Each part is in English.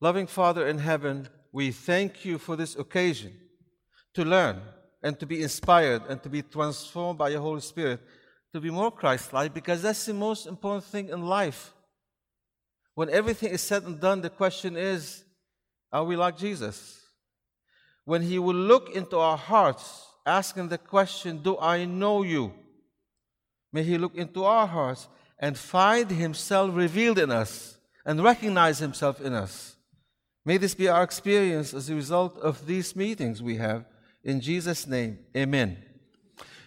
Loving Father in heaven, we thank you for this occasion to learn and to be inspired and to be transformed by your Holy Spirit to be more Christ like because that's the most important thing in life. When everything is said and done, the question is are we like Jesus? When He will look into our hearts, asking the question, Do I know you? May He look into our hearts and find Himself revealed in us and recognize Himself in us. May this be our experience as a result of these meetings we have. In Jesus' name, amen.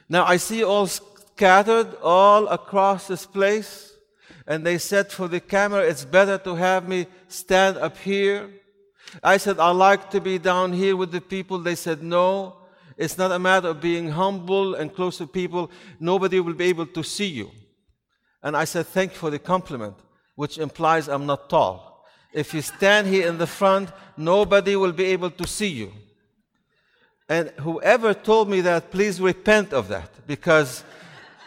Now, I see all scattered all across this place, and they said for the camera, it's better to have me stand up here. I said, I like to be down here with the people. They said, no. It's not a matter of being humble and close to people. Nobody will be able to see you. And I said, Thank you for the compliment, which implies I'm not tall. If you stand here in the front, nobody will be able to see you. And whoever told me that, please repent of that because,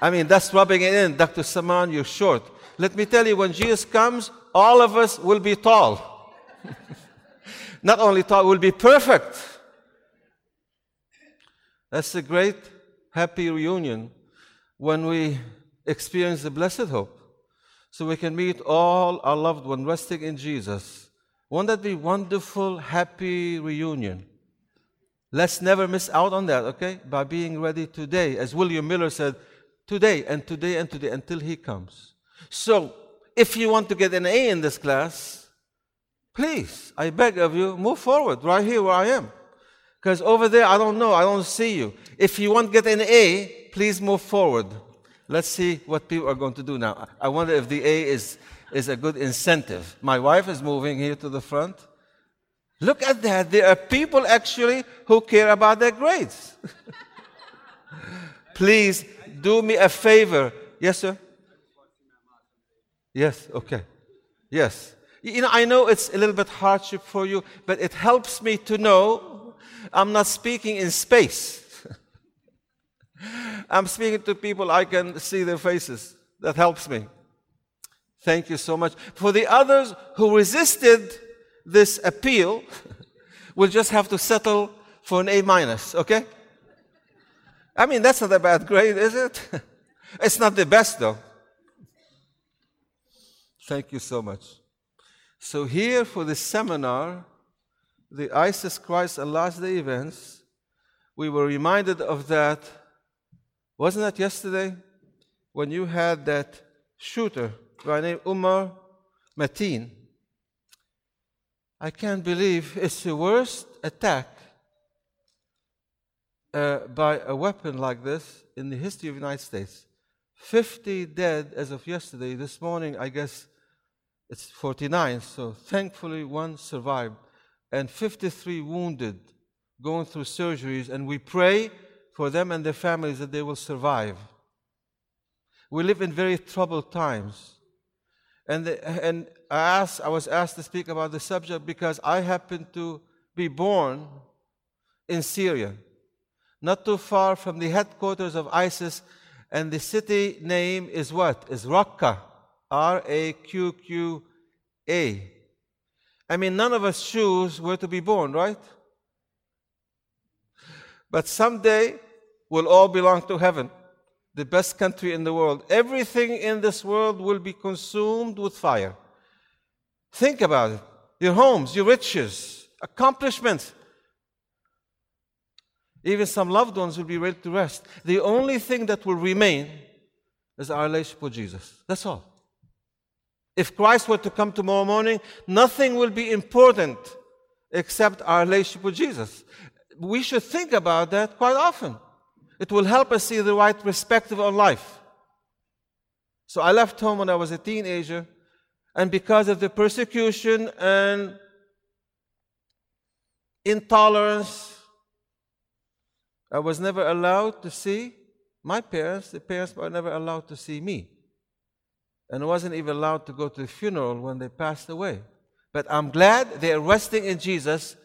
I mean, that's rubbing it in. Dr. Samaan, you're short. Let me tell you, when Jesus comes, all of us will be tall. Not only tall, we'll be perfect. That's a great, happy reunion when we experience the blessed hope. So we can meet all our loved ones resting in Jesus. Won't that be wonderful, happy reunion? Let's never miss out on that, okay? By being ready today. As William Miller said, today and today and today until he comes. So, if you want to get an A in this class, please, I beg of you, move forward right here where I am. Because over there, I don't know, I don't see you. If you want to get an A, please move forward. Let's see what people are going to do now. I wonder if the A is, is a good incentive. My wife is moving here to the front. Look at that. There are people actually who care about their grades. Please do me a favor. Yes, sir? Yes, okay. Yes. You know, I know it's a little bit hardship for you, but it helps me to know I'm not speaking in space. I'm speaking to people, I can see their faces. That helps me. Thank you so much. For the others who resisted this appeal, we'll just have to settle for an A minus, okay? I mean, that's not a bad grade, is it? it's not the best, though. Thank you so much. So, here for this seminar, the ISIS Crisis and Last Day events, we were reminded of that wasn't that yesterday when you had that shooter by name Umar Mateen? I can't believe it's the worst attack uh, by a weapon like this in the history of the United States. 50 dead as of yesterday. This morning, I guess it's 49, so thankfully one survived. And 53 wounded, going through surgeries. And we pray for them and their families that they will survive. We live in very troubled times. And, the, and I, asked, I was asked to speak about the subject because I happen to be born in Syria, not too far from the headquarters of ISIS, and the city name is what? Is Raqqa, R A Q Q A. I mean, none of us choose where to be born, right? But someday we'll all belong to heaven, the best country in the world. Everything in this world will be consumed with fire. Think about it. Your homes, your riches, accomplishments. Even some loved ones will be ready to rest. The only thing that will remain is our relationship with Jesus. That's all. If Christ were to come tomorrow morning, nothing will be important except our relationship with Jesus we should think about that quite often. It will help us see the right perspective on life. So I left home when I was a teenager, and because of the persecution and intolerance, I was never allowed to see my parents. The parents were never allowed to see me. And I wasn't even allowed to go to the funeral when they passed away. But I'm glad they're resting in Jesus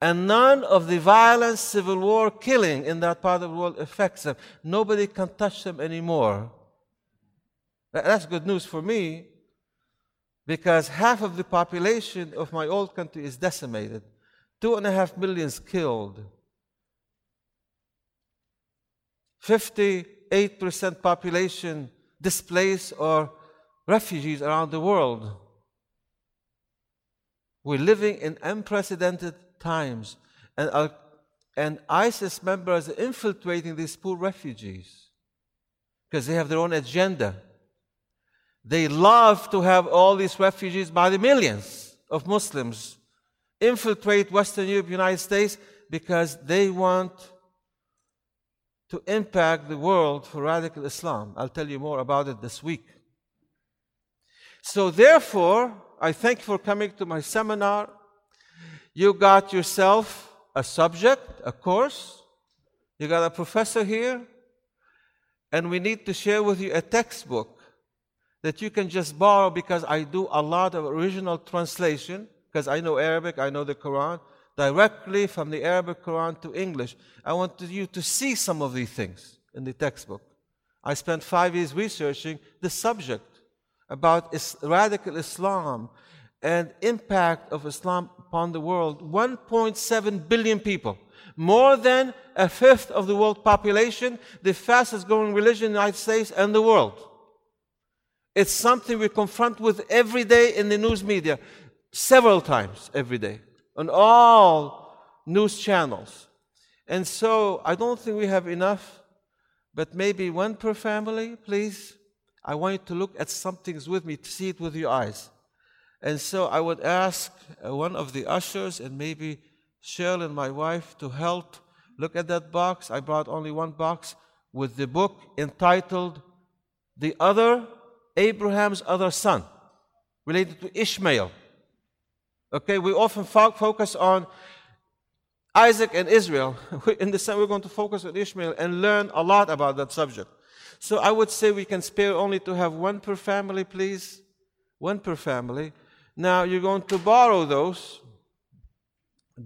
and none of the violence, civil war, killing in that part of the world affects them. Nobody can touch them anymore. That's good news for me because half of the population of my old country is decimated. Two and a half millions killed. 58% population displaced or refugees around the world. We're living in unprecedented times, and, and ISIS members are infiltrating these poor refugees because they have their own agenda. They love to have all these refugees by the millions of Muslims infiltrate Western Europe, United States, because they want to impact the world for radical Islam. I'll tell you more about it this week. So, therefore, I thank you for coming to my seminar. You got yourself a subject, a course. You got a professor here. And we need to share with you a textbook that you can just borrow because I do a lot of original translation because I know Arabic, I know the Quran, directly from the Arabic Quran to English. I want you to see some of these things in the textbook. I spent five years researching the subject about radical Islam and impact of Islam upon the world. 1.7 billion people, more than a fifth of the world population, the fastest growing religion in the United States and the world. It's something we confront with every day in the news media, several times every day, on all news channels. And so I don't think we have enough, but maybe one per family, please. I want you to look at some things with me, to see it with your eyes. And so I would ask uh, one of the ushers and maybe Cheryl and my wife to help look at that box. I brought only one box with the book entitled The Other, Abraham's Other Son, related to Ishmael. Okay, we often fo- focus on Isaac and Israel. In the same, we're going to focus on Ishmael and learn a lot about that subject. So I would say we can spare only to have one per family, please. One per family. Now you're going to borrow those.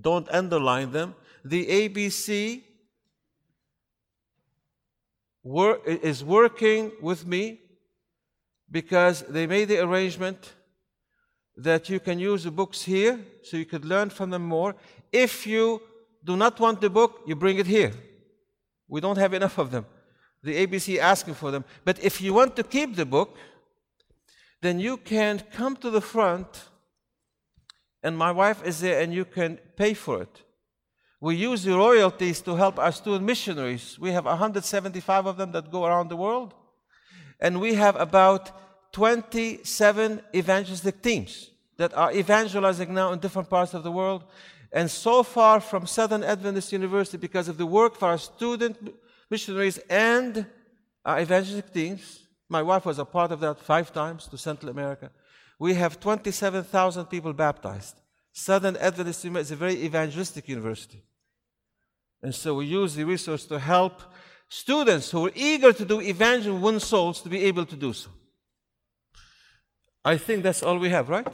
Don't underline them. The ABC is working with me because they made the arrangement that you can use the books here so you could learn from them more. If you do not want the book, you bring it here. We don't have enough of them the ABC asking for them. But if you want to keep the book, then you can come to the front, and my wife is there, and you can pay for it. We use the royalties to help our student missionaries. We have 175 of them that go around the world, and we have about 27 evangelistic teams that are evangelizing now in different parts of the world. And so far from Southern Adventist University, because of the work for our student missionaries and our evangelistic teams. My wife was a part of that five times to Central America. We have 27,000 people baptized. Southern Adventist is a very evangelistic university. And so we use the resource to help students who are eager to do evangelism, win souls, to be able to do so. I think that's all we have, right?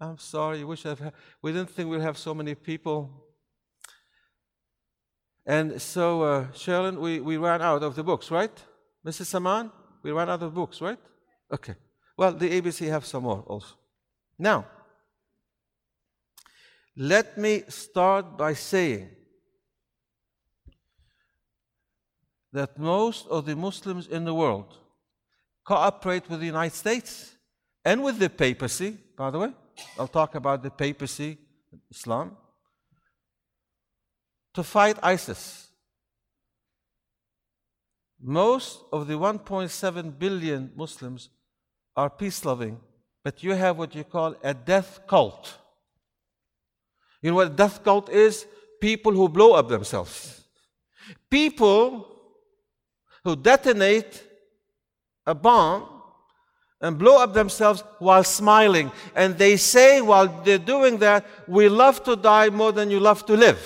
I'm sorry, wish I've we didn't think we'd have so many people and so, uh, Sherilyn, we, we ran out of the books, right? Mrs. Samaan, we ran out of books, right? Okay. Well, the ABC have some more also. Now, let me start by saying that most of the Muslims in the world cooperate with the United States and with the papacy, by the way. I'll talk about the papacy, Islam to fight ISIS. Most of the 1.7 billion Muslims are peace loving, but you have what you call a death cult. You know what a death cult is? People who blow up themselves. People who detonate a bomb and blow up themselves while smiling. And they say while they're doing that, we love to die more than you love to live.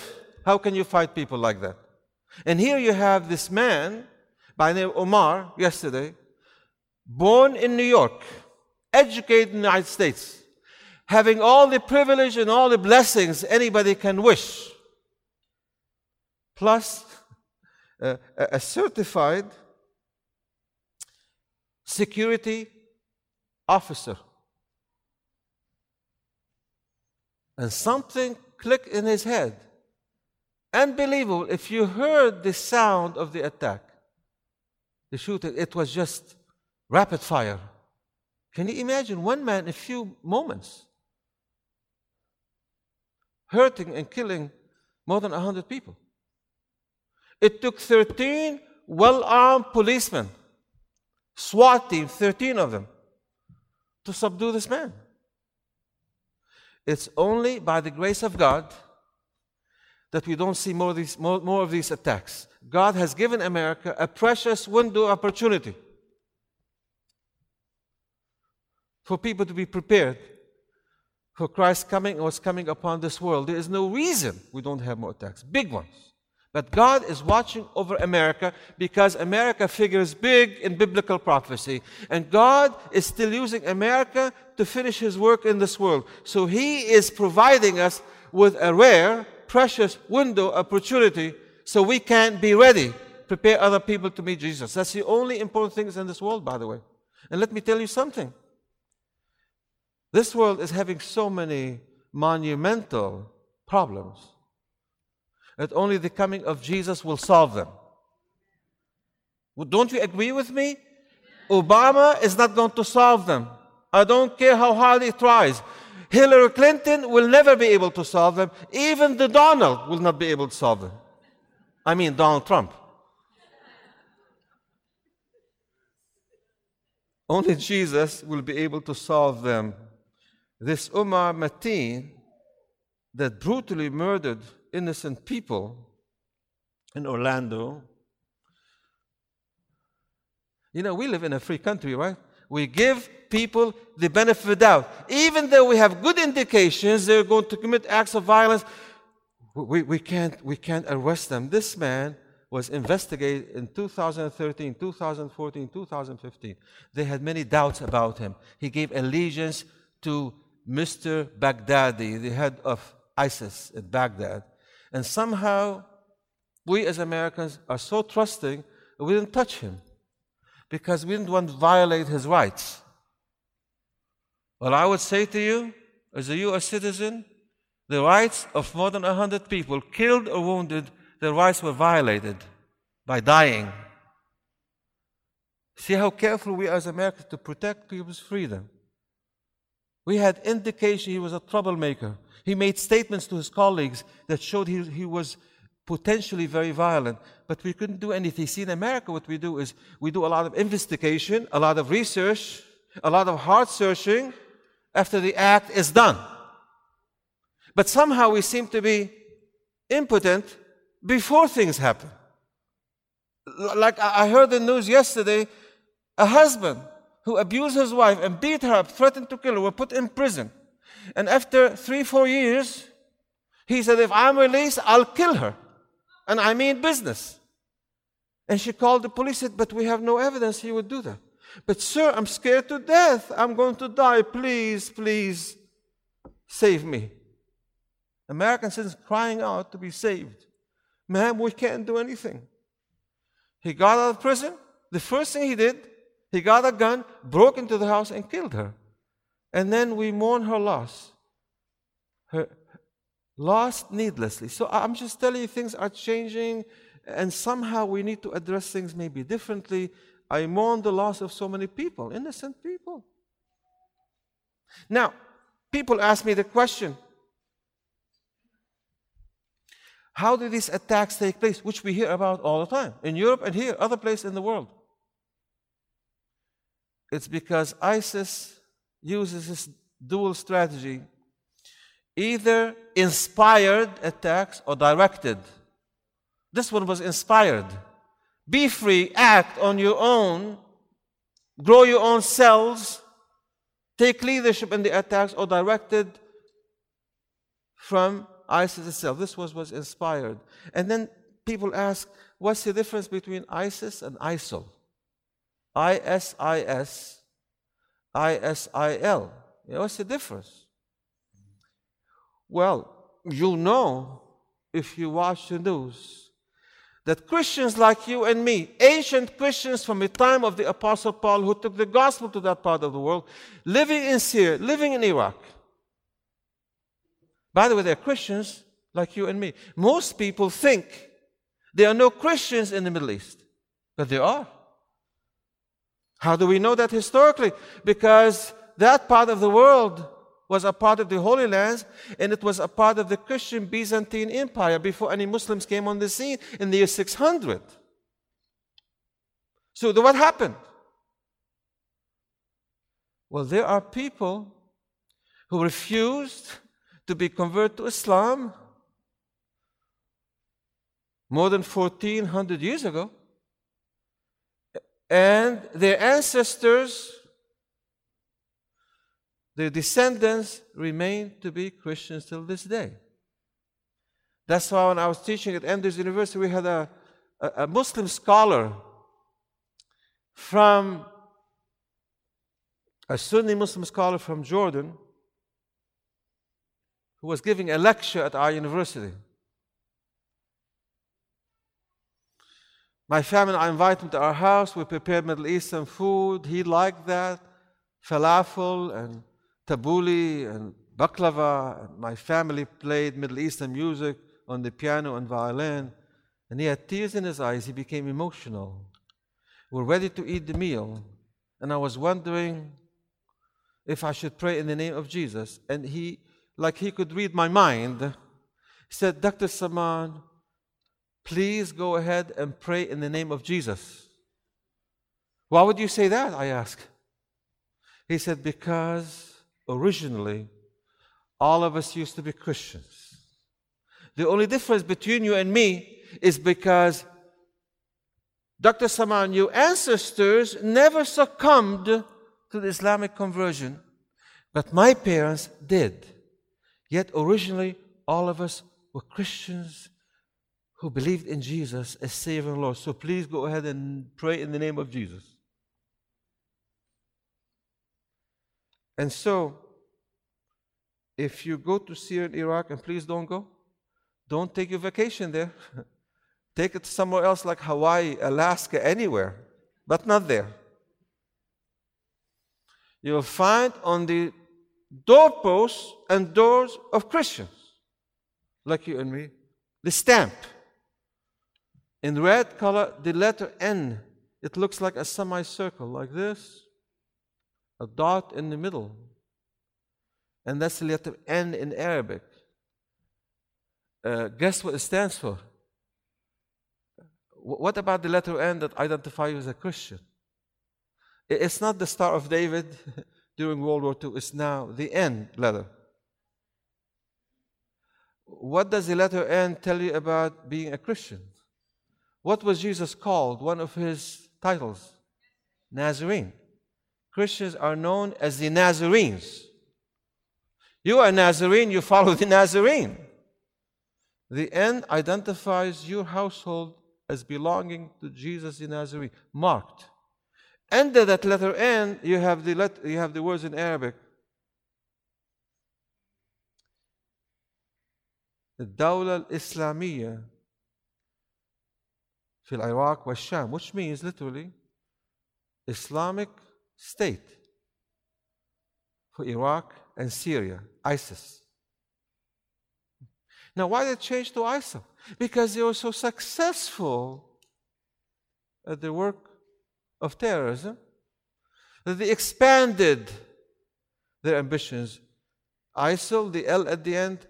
How can you fight people like that? And here you have this man by name Omar yesterday, born in New York, educated in the United States, having all the privilege and all the blessings anybody can wish, plus uh, a certified security officer And something clicked in his head. Unbelievable. If you heard the sound of the attack, the shooting, it was just rapid fire. Can you imagine one man in a few moments hurting and killing more than 100 people? It took 13 well armed policemen, SWAT team, 13 of them, to subdue this man. It's only by the grace of God that we don't see more of these, more, more of these attacks. God has given America a precious window opportunity for people to be prepared for Christ's coming or what's coming upon this world. There is no reason we don't have more attacks, big ones. But God is watching over America because America figures big in biblical prophecy. And God is still using America to finish His work in this world. So He is providing us with a rare, precious window opportunity so we can be ready, prepare other people to meet Jesus. That's the only important things in this world, by the way. And let me tell you something. This world is having so many monumental problems that only the coming of Jesus will solve them. Don't you agree with me? Obama is not going to solve them. I don't care how hard he tries. Hillary Clinton will never be able to solve them. Even the Donald will not be able to solve them. I mean, Donald Trump. Only Jesus will be able to solve them. This Omar Mateen that brutally murdered innocent people in Orlando. You know, we live in a free country, right? We give people the benefit of the doubt. Even though we have good indications they're going to commit acts of violence, we, we, can't, we can't arrest them. This man was investigated in 2013, 2014, 2015. They had many doubts about him. He gave allegiance to Mr. Baghdadi, the head of ISIS at Baghdad. And somehow, we as Americans are so trusting we didn't touch him because we didn't want to violate his rights. Well, I would say to you, as a U.S. citizen, the rights of more than 100 people killed or wounded, their rights were violated by dying. See how careful we are as Americans to protect people's freedom. We had indication he was a troublemaker. He made statements to his colleagues that showed he, he was potentially very violent, but we couldn't do anything. See, in America, what we do is we do a lot of investigation, a lot of research, a lot of heart searching after the act is done. But somehow we seem to be impotent before things happen. Like I heard the news yesterday, a husband who abused his wife and beat her up, threatened to kill her, were put in prison. And after three, four years, he said, If I'm released, I'll kill her. And I mean business. And she called the police, said, But we have no evidence he would do that. But, sir, I'm scared to death. I'm going to die. Please, please save me. American citizens crying out to be saved. Ma'am, we can't do anything. He got out of prison. The first thing he did, he got a gun, broke into the house, and killed her and then we mourn her loss. Her lost needlessly. So I'm just telling you, things are changing, and somehow we need to address things maybe differently. I mourn the loss of so many people, innocent people. Now, people ask me the question how do these attacks take place, which we hear about all the time in Europe and here, other places in the world? It's because ISIS uses this dual strategy either inspired attacks or directed. This one was inspired. Be free, act on your own, grow your own cells, take leadership in the attacks or directed from ISIS itself. This was, was inspired. And then people ask, what's the difference between ISIS and ISIL? ISIS ISIL. You know, what's the difference? Well, you know if you watch the news that Christians like you and me, ancient Christians from the time of the Apostle Paul who took the gospel to that part of the world, living in Syria, living in Iraq, By the way, they're Christians like you and me. Most people think there are no Christians in the Middle East, but there are. How do we know that historically? Because that part of the world was a part of the Holy Lands and it was a part of the Christian Byzantine Empire before any Muslims came on the scene in the year 600. So, what happened? Well, there are people who refused to be converted to Islam more than 1400 years ago. And their ancestors, their descendants, remain to be Christians till this day. That's why when I was teaching at Andrews University, we had a, a, a Muslim scholar from a Sunni Muslim scholar from Jordan who was giving a lecture at our university. My family, I invited him to our house. We prepared Middle Eastern food. He liked that falafel and tabbouleh and baklava. And my family played Middle Eastern music on the piano and violin. And he had tears in his eyes. He became emotional. We're ready to eat the meal. And I was wondering if I should pray in the name of Jesus. And he, like he could read my mind, said, Dr. Samaan, please go ahead and pray in the name of Jesus. Why would you say that? I asked. He said, Because originally all of us used to be Christians. The only difference between you and me is because Dr. Samaan, your ancestors never succumbed to the Islamic conversion, but my parents did. Yet originally, all of us were Christians who believed in Jesus as Savior and Lord. So please go ahead and pray in the name of Jesus. And so, if you go to Syria and Iraq, and please don't go, don't take your vacation there. take it somewhere else like Hawaii, Alaska, anywhere, but not there you'll find on the doorposts and doors of Christians, like you and me, the stamp. In red color, the letter N. It looks like a semicircle, like this, a dot in the middle. And that's the letter N in Arabic. Uh, guess what it stands for? What about the letter N that identifies you as a Christian? It's not the Star of David during World War II, it's now the N letter. What does the letter N tell you about being a Christian? What was Jesus called? One of his titles Nazarene. Christians are known as the Nazarenes. You are a Nazarene, you follow the Nazarene. The N identifies your household as belonging to Jesus the Nazarene, marked. Under that letter N, you have the, let, you have the words in Arabic. الدولة الإسلامية في العراق والشام which means literally Islamic state for Iraq and Syria, ISIS. Now, why did they change to ISIL? Because they were so successful at the work of terrorism, that they expanded their ambitions. ISIL, the L at the end,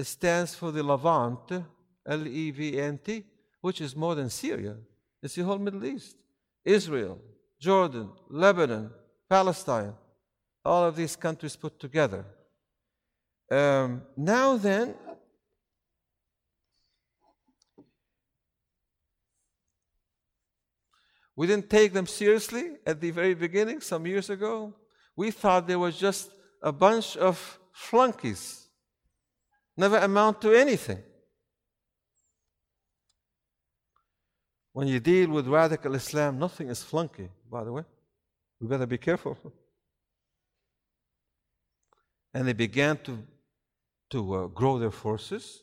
stands for the Levant, L E V N T, which is more than Syria. It's the whole Middle East. Israel, Jordan, Lebanon, Palestine, all of these countries put together. Um, now then, We didn't take them seriously at the very beginning, some years ago. We thought they were just a bunch of flunkies, never amount to anything. When you deal with radical Islam, nothing is flunky, by the way. We better be careful. And they began to, to uh, grow their forces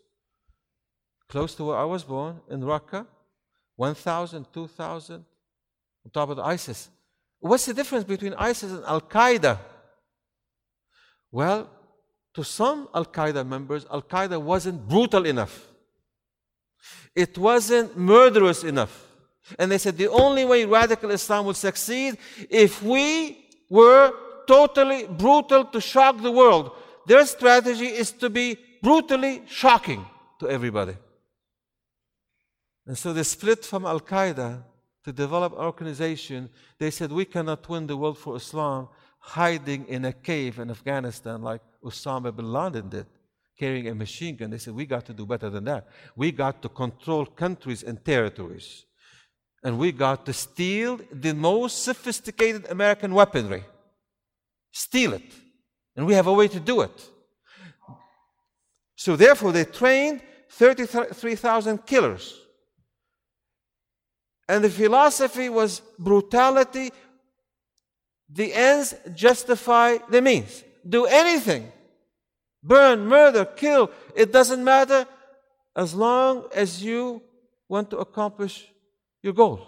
close to where I was born in Raqqa 1,000, 2,000, on top of ISIS. What's the difference between ISIS and Al Qaeda? Well, to some Al Qaeda members, Al Qaeda wasn't brutal enough. It wasn't murderous enough. And they said the only way radical Islam would succeed if we were totally brutal to shock the world. Their strategy is to be brutally shocking to everybody. And so they split from Al Qaeda to develop an organization. They said, We cannot win the world for Islam hiding in a cave in Afghanistan like Osama bin Laden did, carrying a machine gun. They said, We got to do better than that. We got to control countries and territories. And we got to steal the most sophisticated American weaponry. Steal it. And we have a way to do it. So, therefore, they trained 33,000 killers. And the philosophy was brutality. The ends justify the means. Do anything. Burn, murder, kill. It doesn't matter as long as you want to accomplish your goal.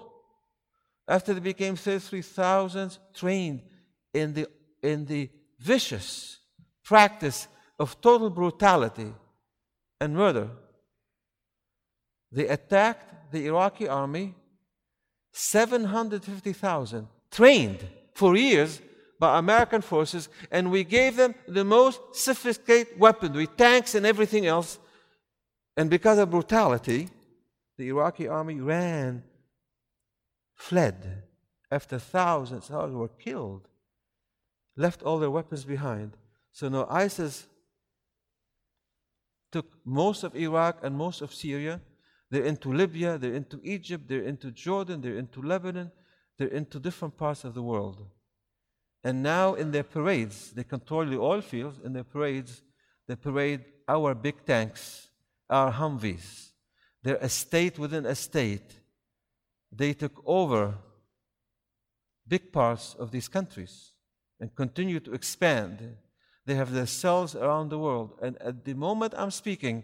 After they became 33,000 trained in the, in the vicious practice of total brutality and murder, they attacked the Iraqi army, 750,000 trained for years by American forces, and we gave them the most sophisticated weaponry, tanks and everything else. And because of brutality, the Iraqi army ran, fled after thousands, thousands were killed, left all their weapons behind. So now ISIS took most of Iraq and most of Syria. They're into Libya, they're into Egypt, they're into Jordan, they're into Lebanon, they're into different parts of the world. And now in their parades, they control the oil fields. In their parades, they parade our big tanks, our Humvees. They're a state within a state. They took over big parts of these countries and continue to expand. They have their cells around the world. And at the moment I'm speaking,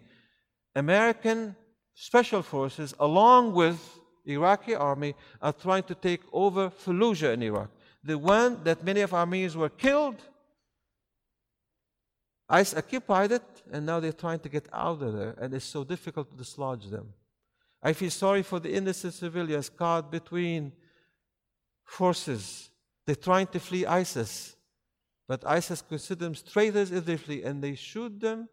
American special forces, along with Iraqi army, are trying to take over Fallujah in Iraq the one that many of our Armenians were killed. ICE occupied it, and now they're trying to get out of there, and it's so difficult to dislodge them. I feel sorry for the innocent civilians caught between forces. They're trying to flee ISIS, but ISIS considers them traitors if they flee, and they shoot them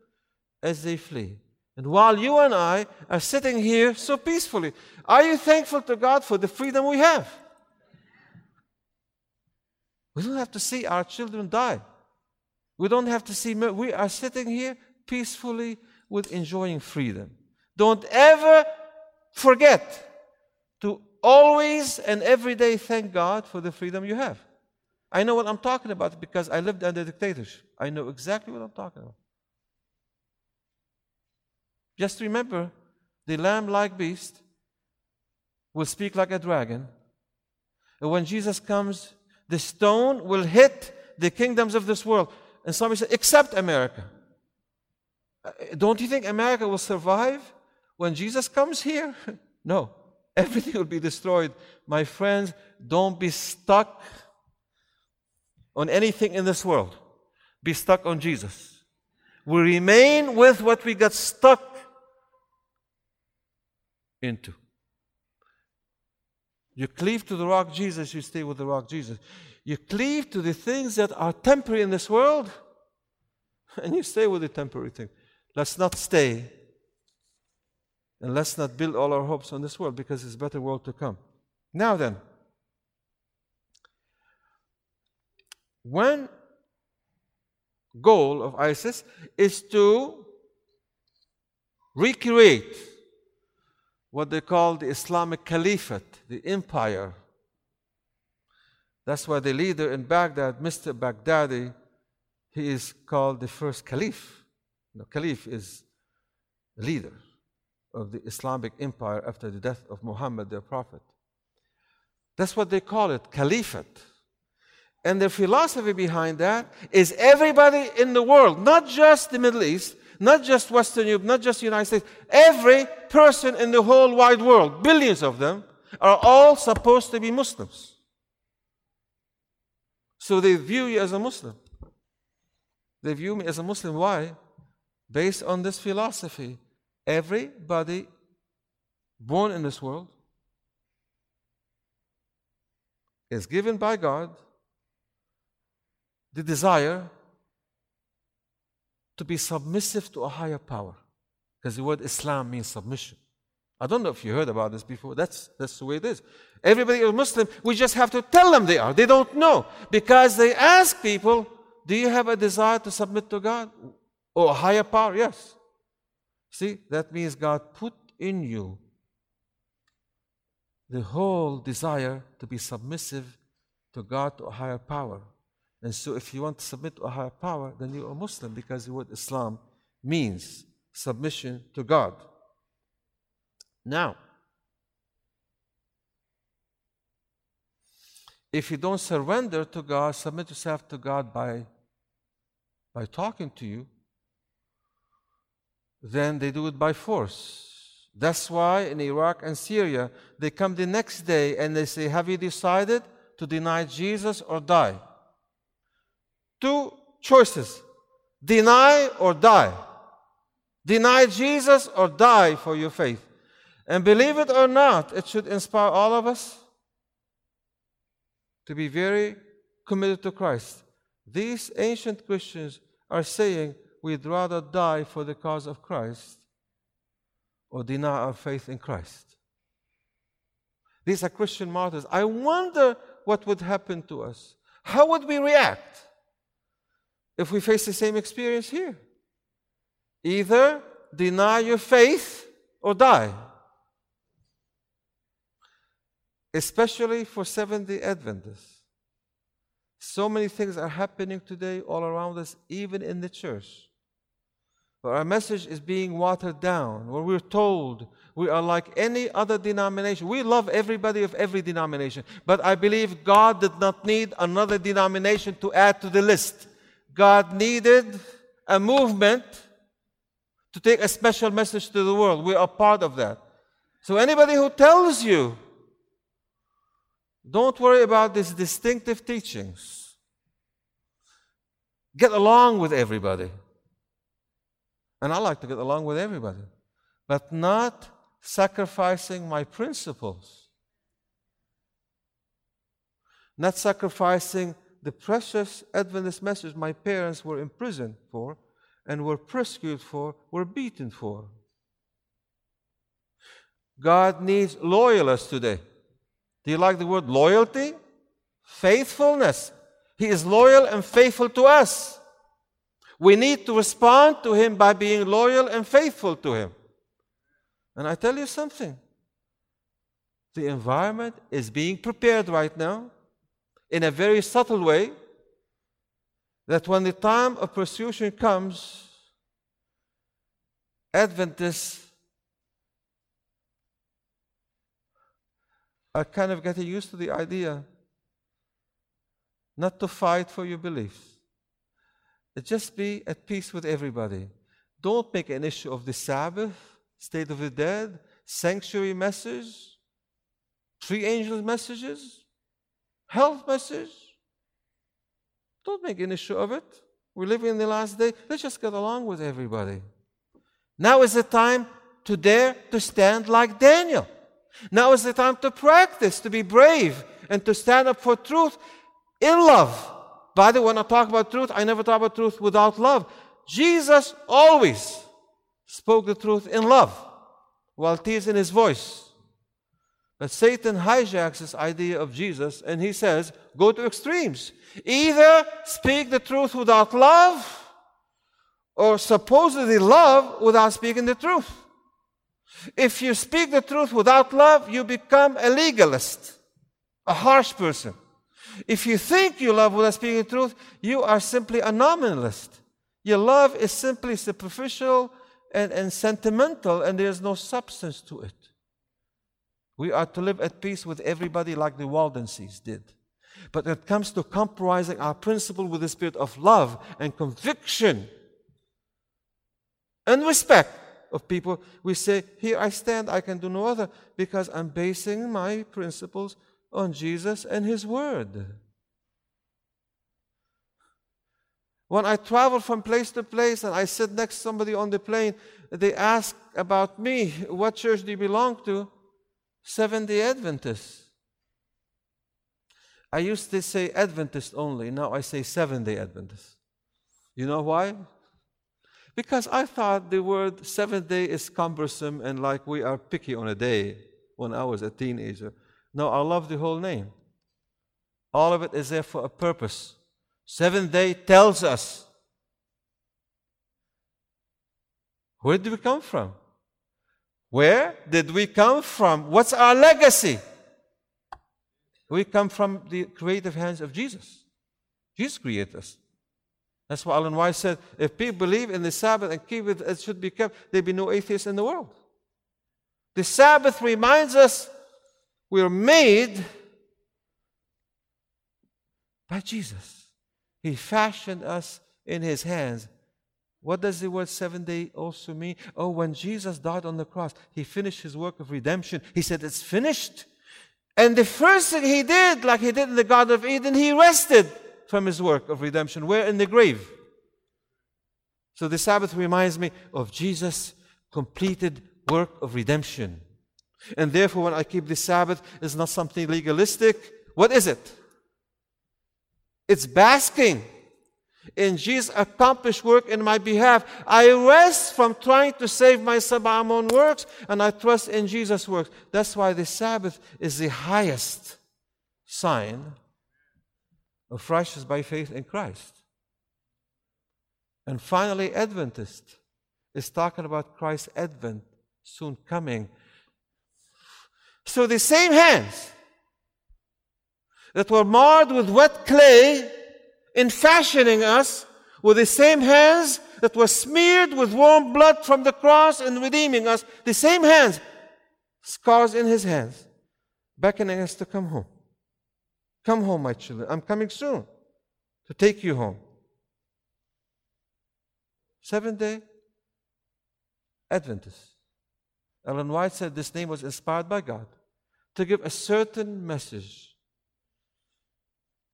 as they flee. And while you and I are sitting here so peacefully, are you thankful to God for the freedom we have? We don't have to see our children die. We don't have to see, we are sitting here peacefully with enjoying freedom. Don't ever forget to always and every day thank God for the freedom you have. I know what I'm talking about because I lived under dictatorship. I know exactly what I'm talking about. Just remember the lamb like beast will speak like a dragon. And when Jesus comes, the stone will hit the kingdoms of this world. And somebody said, except America. Uh, don't you think America will survive when Jesus comes here? no. Everything will be destroyed. My friends, don't be stuck on anything in this world. Be stuck on Jesus. We remain with what we got stuck into. You cleave to the rock Jesus, you stay with the rock Jesus. You cleave to the things that are temporary in this world, and you stay with the temporary thing. Let's not stay. And let's not build all our hopes on this world because it's a better world to come. Now then, one goal of ISIS is to recreate what they call the Islamic Caliphate, the empire. That's why the leader in Baghdad, Mr. Baghdadi, he is called the first caliph. The caliph is leader of the Islamic empire after the death of Muhammad, their prophet. That's what they call it, caliphate. And the philosophy behind that is everybody in the world, not just the Middle East, not just Western Europe, not just the United States, every person in the whole wide world, billions of them, are all supposed to be Muslims. So they view you as a Muslim. They view me as a Muslim. Why? Based on this philosophy. Everybody born in this world is given by God the desire to be submissive to a higher power. Because the word Islam means submission. I don't know if you heard about this before. That's, that's the way it is. Everybody is Muslim. We just have to tell them they are. They don't know. Because they ask people, Do you have a desire to submit to God? Or a higher power? Yes. See, that means God put in you the whole desire to be submissive to God, to a higher power. And so, if you want to submit to a higher power, then you're a Muslim because the word Islam means submission to God. Now, if you don't surrender to God, submit yourself to God by, by talking to you, then they do it by force. That's why in Iraq and Syria, they come the next day and they say, Have you decided to deny Jesus or die? Two choices deny or die. Deny Jesus or die for your faith. And believe it or not, it should inspire all of us to be very committed to Christ. These ancient Christians are saying we'd rather die for the cause of Christ or deny our faith in Christ. These are Christian martyrs. I wonder what would happen to us. How would we react if we face the same experience here? Either deny your faith or die. Especially for Seventh day Adventists. So many things are happening today all around us, even in the church. But our message is being watered down, where we're told we are like any other denomination. We love everybody of every denomination, but I believe God did not need another denomination to add to the list. God needed a movement to take a special message to the world. We are part of that. So, anybody who tells you, don't worry about these distinctive teachings, get along with everybody. And I like to get along with everybody, but not sacrificing my principles, not sacrificing the precious Adventist message my parents were imprisoned for and were persecuted for, were beaten for. God needs loyalists today. Do you like the word loyalty? Faithfulness. He is loyal and faithful to us. We need to respond to Him by being loyal and faithful to Him. And I tell you something the environment is being prepared right now in a very subtle way that when the time of persecution comes, Adventists are kind of getting used to the idea not to fight for your beliefs. Just be at peace with everybody. Don't make an issue of the Sabbath, state of the dead, sanctuary message, three angels messages, health message. Don't make an issue of it. We're living in the last day. Let's just get along with everybody. Now is the time to dare to stand like Daniel. Now is the time to practice, to be brave, and to stand up for truth in love. By the way, when I talk about truth, I never talk about truth without love. Jesus always spoke the truth in love while tears in his voice. But Satan hijacks this idea of Jesus and he says, go to extremes. Either speak the truth without love or supposedly love without speaking the truth. If you speak the truth without love, you become a legalist, a harsh person. If you think you love without speaking the truth, you are simply a nominalist. Your love is simply superficial and, and sentimental, and there's no substance to it. We are to live at peace with everybody like the Waldenses did. But when it comes to compromising our principle with the spirit of love and conviction and respect of people, we say, Here I stand, I can do no other, because I'm basing my principles on Jesus and His Word. When I travel from place to place and I sit next to somebody on the plane, they ask about me, what church do you belong to? Seventh day Adventist. I used to say Adventist only, now I say Seventh day Adventist. You know why? Because I thought the word seventh day is cumbersome and like we are picky on a day when I was a teenager. No, I love the whole name. All of it is there for a purpose. Seventh day tells us where did we come from? Where did we come from? What's our legacy? We come from the creative hands of Jesus. Jesus created us. That's why Ellen White said, if people believe in the Sabbath and keep it as should be kept, there'd be no atheists in the world. The Sabbath reminds us we're made by Jesus. He fashioned us in his hands. What does the word seven day also mean? Oh, when Jesus died on the cross, he finished his work of redemption. He said, It's finished. And the first thing he did, like he did in the Garden of Eden, he rested from his work of redemption. Where? In the grave. So the Sabbath reminds me of Jesus' completed work of redemption. And therefore, when I keep the Sabbath, it's not something legalistic. What is it? It's basking in Jesus' accomplished work in my behalf. I rest from trying to save myself by my own works, and I trust in Jesus' works. That's why the Sabbath is the highest sign of righteousness by faith in Christ. And finally, Adventist is talking about Christ's advent, soon coming. So the same hands that were marred with wet clay in fashioning us were the same hands that were smeared with warm blood from the cross in redeeming us. The same hands, scars in his hands, beckoning us to come home. Come home, my children. I'm coming soon to take you home. Seventh day Adventist. Ellen White said this name was inspired by God to give a certain message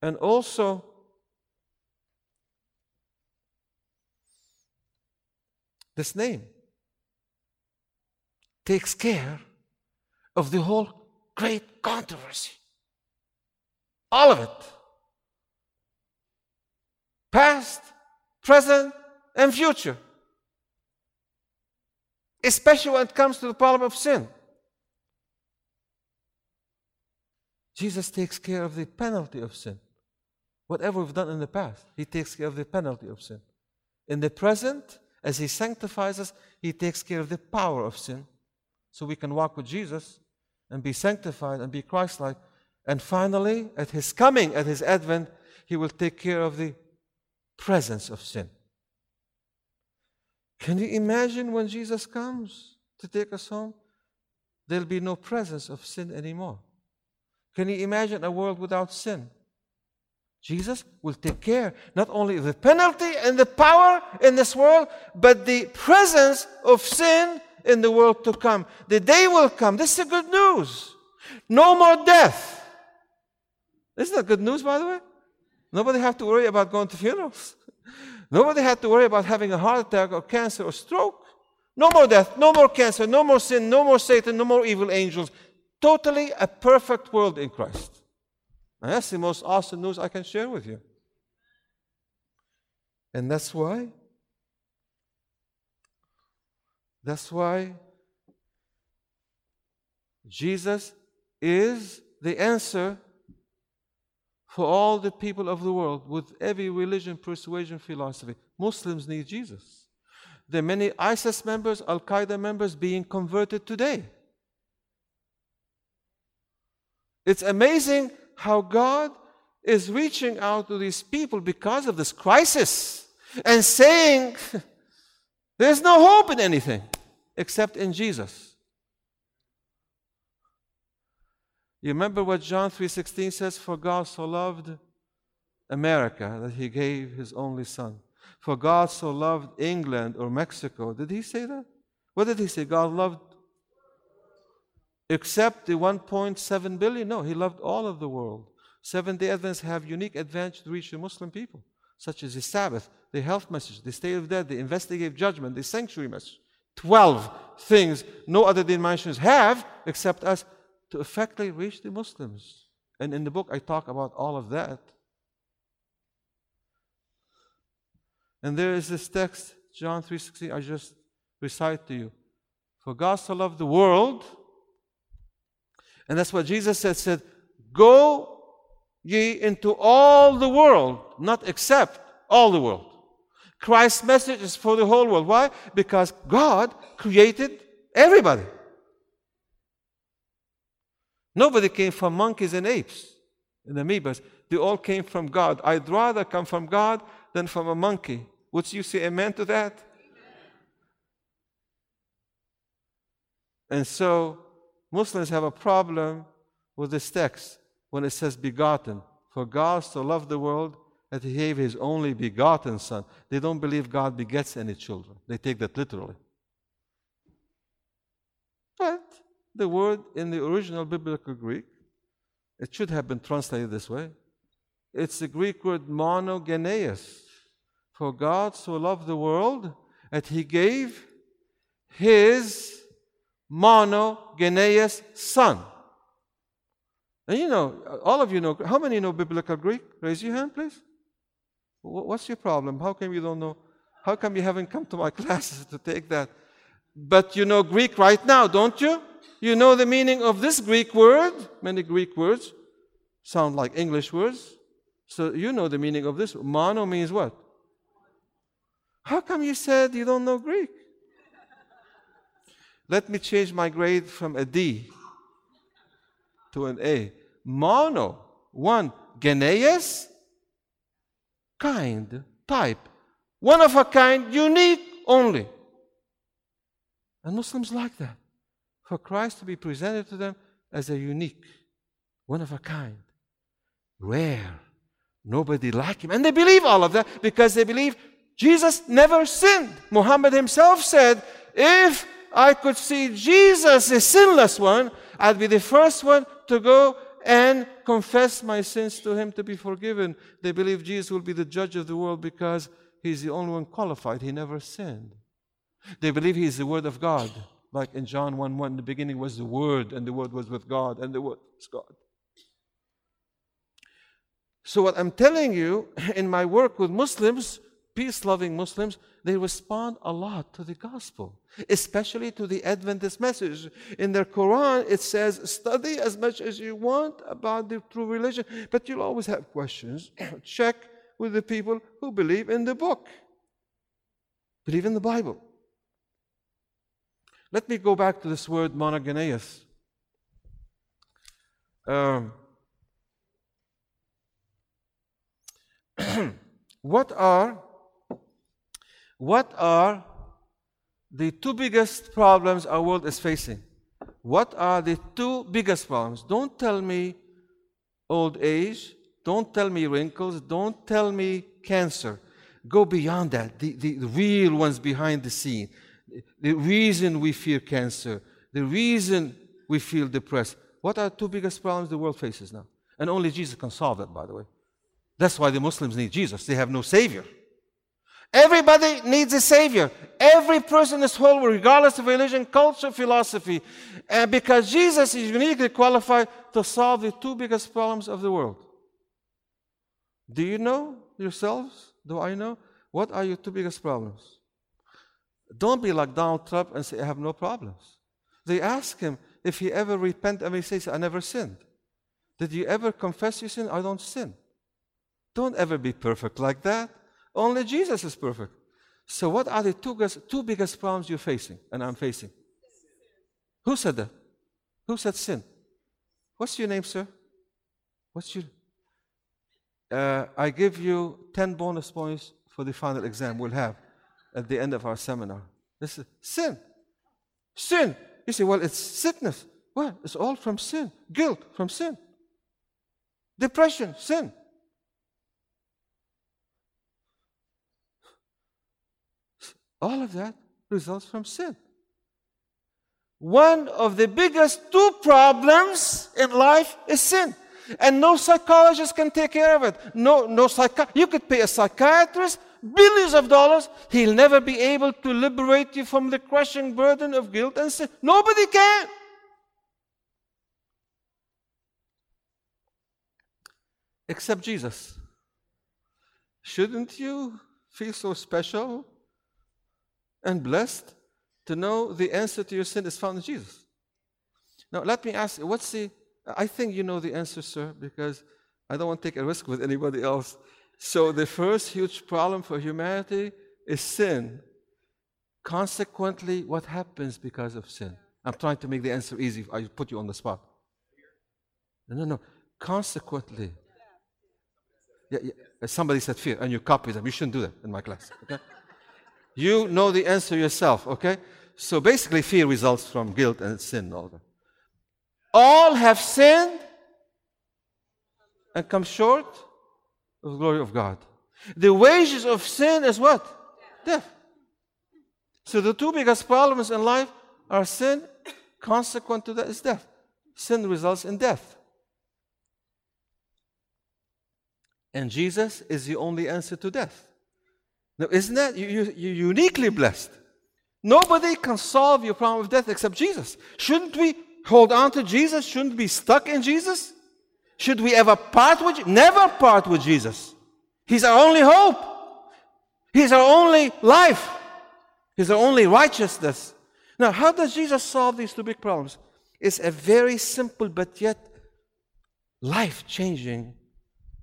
and also, this name takes care of the whole great controversy. All of it. Past, present, and future. Especially when it comes to the problem of sin. Jesus takes care of the penalty of sin. Whatever we've done in the past, He takes care of the penalty of sin. In the present, as He sanctifies us, He takes care of the power of sin. So we can walk with Jesus and be sanctified and be Christ like. And finally, at His coming, at His advent, He will take care of the presence of sin. Can you imagine when Jesus comes to take us home? There'll be no presence of sin anymore. Can you imagine a world without sin? Jesus will take care not only of the penalty and the power in this world, but the presence of sin in the world to come. The day will come. This is the good news. No more death. Isn't that good news, by the way? Nobody have to worry about going to funerals. Nobody had to worry about having a heart attack or cancer or stroke. No more death, no more cancer, no more sin, no more Satan, no more evil angels. Totally a perfect world in Christ. And that's the most awesome news I can share with you. And that's why, that's why Jesus is the answer for all the people of the world with every religion, persuasion, philosophy. Muslims need Jesus. There are many ISIS members, Al Qaeda members being converted today. It's amazing how God is reaching out to these people because of this crisis and saying, There's no hope in anything except in Jesus. You remember what John 3:16 says for God so loved America that he gave his only son. For God so loved England or Mexico. Did he say that? What did he say? God loved except the 1.7 billion? No, he loved all of the world. Seventh day Adventists have unique advantage to reach the Muslim people, such as the Sabbath. the health message, the state of death, the investigative judgment, the sanctuary message. 12 things no other denominations have except us to effectively reach the Muslims. And in the book, I talk about all of that. And there is this text, John 3.16, I just recite to you. For God so loved the world, and that's what Jesus said, said, Go ye into all the world, not except all the world. Christ's message is for the whole world. Why? Because God created everybody. Nobody came from monkeys and apes and amoebas. They all came from God. I'd rather come from God than from a monkey. Would you say amen to that? And so Muslims have a problem with this text when it says begotten. For God so loved the world that he gave his only begotten Son. They don't believe God begets any children, they take that literally. But the word in the original biblical Greek, it should have been translated this way. It's the Greek word monogenes. For God so loved the world that he gave his monogenes son. And you know, all of you know, how many know biblical Greek? Raise your hand, please. What's your problem? How come you don't know? How come you haven't come to my classes to take that? But you know Greek right now, don't you? You know the meaning of this Greek word. Many Greek words sound like English words. So you know the meaning of this. Mono means what? How come you said you don't know Greek? Let me change my grade from a D to an A. Mono, one. Geneas, kind, type. One of a kind, unique only. And Muslims like that. For Christ to be presented to them as a unique, one of a kind, rare, nobody like him. And they believe all of that because they believe Jesus never sinned. Muhammad himself said, If I could see Jesus, the sinless one, I'd be the first one to go and confess my sins to him to be forgiven. They believe Jesus will be the judge of the world because he's the only one qualified. He never sinned. They believe he's the Word of God. Like in John 1 1, the beginning was the Word, and the Word was with God, and the Word was God. So, what I'm telling you in my work with Muslims, peace loving Muslims, they respond a lot to the gospel, especially to the Adventist message. In their Quran, it says, study as much as you want about the true religion, but you'll always have questions. Check with the people who believe in the book, believe in the Bible. Let me go back to this word monogenes. Um, what are what are the two biggest problems our world is facing? What are the two biggest problems? Don't tell me old age. Don't tell me wrinkles. Don't tell me cancer. Go beyond that. The, the, real ones behind the scene. The reason we fear cancer. The reason we feel depressed. What are the two biggest problems the world faces now? And only Jesus can solve that, by the way. That's why the Muslims need Jesus. They have no Savior. Everybody needs a savior. Every person this world, regardless of religion, culture, philosophy. And because Jesus is uniquely qualified to solve the two biggest problems of the world. Do you know yourselves? Do I know? What are your two biggest problems? Don't be like Donald Trump and say, I have no problems. They ask him if he ever repent and he says, I never sinned. Did you ever confess your sin? I don't sin. Don't ever be perfect like that. Only Jesus is perfect. So, what are the two, two biggest problems you're facing and I'm facing? Who said that? Who said sin? What's your name, sir? What's your. Uh, I give you 10 bonus points for the final exam we'll have at the end of our seminar. This is sin. Sin. You say, well, it's sickness. Well, it's all from sin. Guilt from sin. Depression, sin. All of that results from sin. One of the biggest two problems in life is sin. And no psychologist can take care of it. No, no psychi- you could pay a psychiatrist billions of dollars, he'll never be able to liberate you from the crushing burden of guilt and sin. Nobody can. Except Jesus. Shouldn't you feel so special and blessed to know the answer to your sin is found in Jesus? Now, let me ask you, what's the. I think you know the answer, sir, because I don't want to take a risk with anybody else. So, the first huge problem for humanity is sin. Consequently, what happens because of sin? I'm trying to make the answer easy. I put you on the spot. No, no, no. Consequently, yeah, yeah. Somebody said fear, and you copy them. You shouldn't do that in my class. Okay? You know the answer yourself. Okay? So basically, fear results from guilt and sin. All that. All have sinned and come short of the glory of God. The wages of sin is what? Death. So the two biggest problems in life are sin. Consequent to that is death. Sin results in death. And Jesus is the only answer to death. Now, isn't that you, you, you're uniquely blessed? Nobody can solve your problem of death except Jesus. Shouldn't we hold on to Jesus? Shouldn't we be stuck in Jesus? Should we ever part with Never part with Jesus. He's our only hope. He's our only life. He's our only righteousness. Now, how does Jesus solve these two big problems? It's a very simple but yet life changing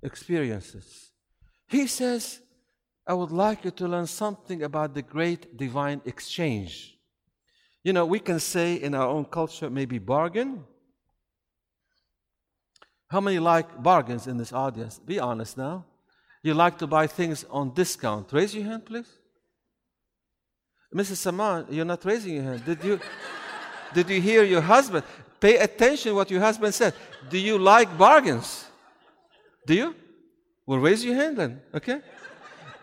experiences. He says, I would like you to learn something about the great divine exchange. You know, we can say in our own culture, maybe bargain. How many like bargains in this audience? Be honest now. You like to buy things on discount. Raise your hand, please. Mrs. Samaan, you're not raising your hand. Did you, did you hear your husband? Pay attention what your husband said. Do you like bargains? Do you? Well, raise your hand then, okay?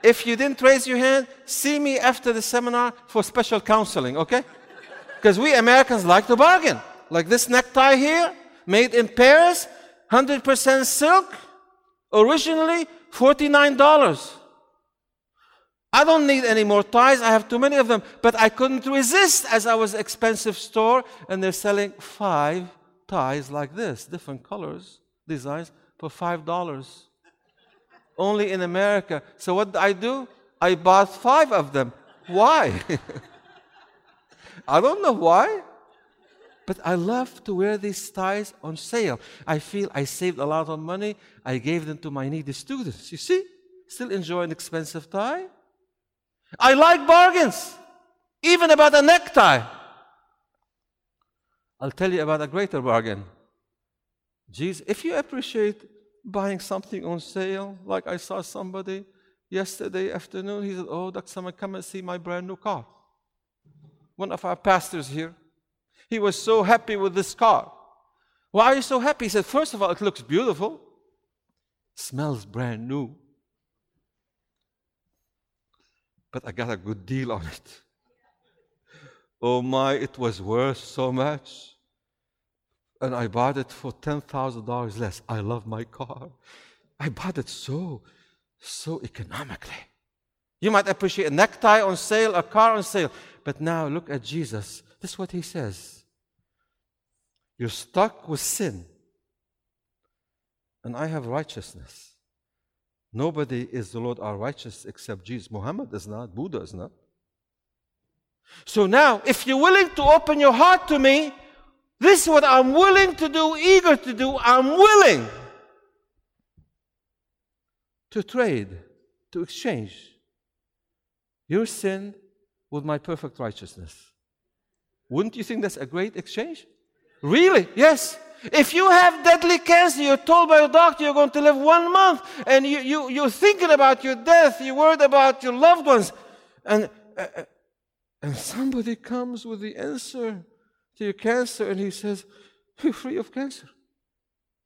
If you didn't raise your hand, see me after the seminar for special counseling, okay? Because we Americans like to bargain. Like this necktie here, made in Paris, 100% silk, originally $49. I don't need any more ties. I have too many of them. But I couldn't resist as I was expensive store and they're selling five ties like this, different colors, designs for five dollars only in America. So what I do? I bought five of them. Why? I don't know why. But I love to wear these ties on sale. I feel I saved a lot of money. I gave them to my needy students. You see? Still enjoy an expensive tie. I like bargains, even about a necktie. I'll tell you about a greater bargain. Jesus, if you appreciate buying something on sale. Like I saw somebody yesterday afternoon. He said, Oh, Dr. Samaan, come and see my brand new car. One of our pastors here. He was so happy with this car. Why are you so happy? He said, First of all, it looks beautiful, smells brand new. But I got a good deal on it. Oh my, it was worth so much and I bought it for $10,000 less. I love my car. I bought it so, so economically. You might appreciate a necktie on sale, a car on sale, but now look at Jesus. This is what he says You're stuck with sin, and I have righteousness. Nobody is the Lord our righteous except Jesus. Muhammad is not, Buddha is not. So now, if you're willing to open your heart to me, this is what I'm willing to do, eager to do. I'm willing to trade, to exchange your sin with my perfect righteousness. Wouldn't you think that's a great exchange? Really? Yes. If you have deadly cancer, you're told by your doctor you're going to live one month, and you, you, you're thinking about your death, you're worried about your loved ones, and, uh, uh and somebody comes with the answer to your cancer and he says, You're free of cancer.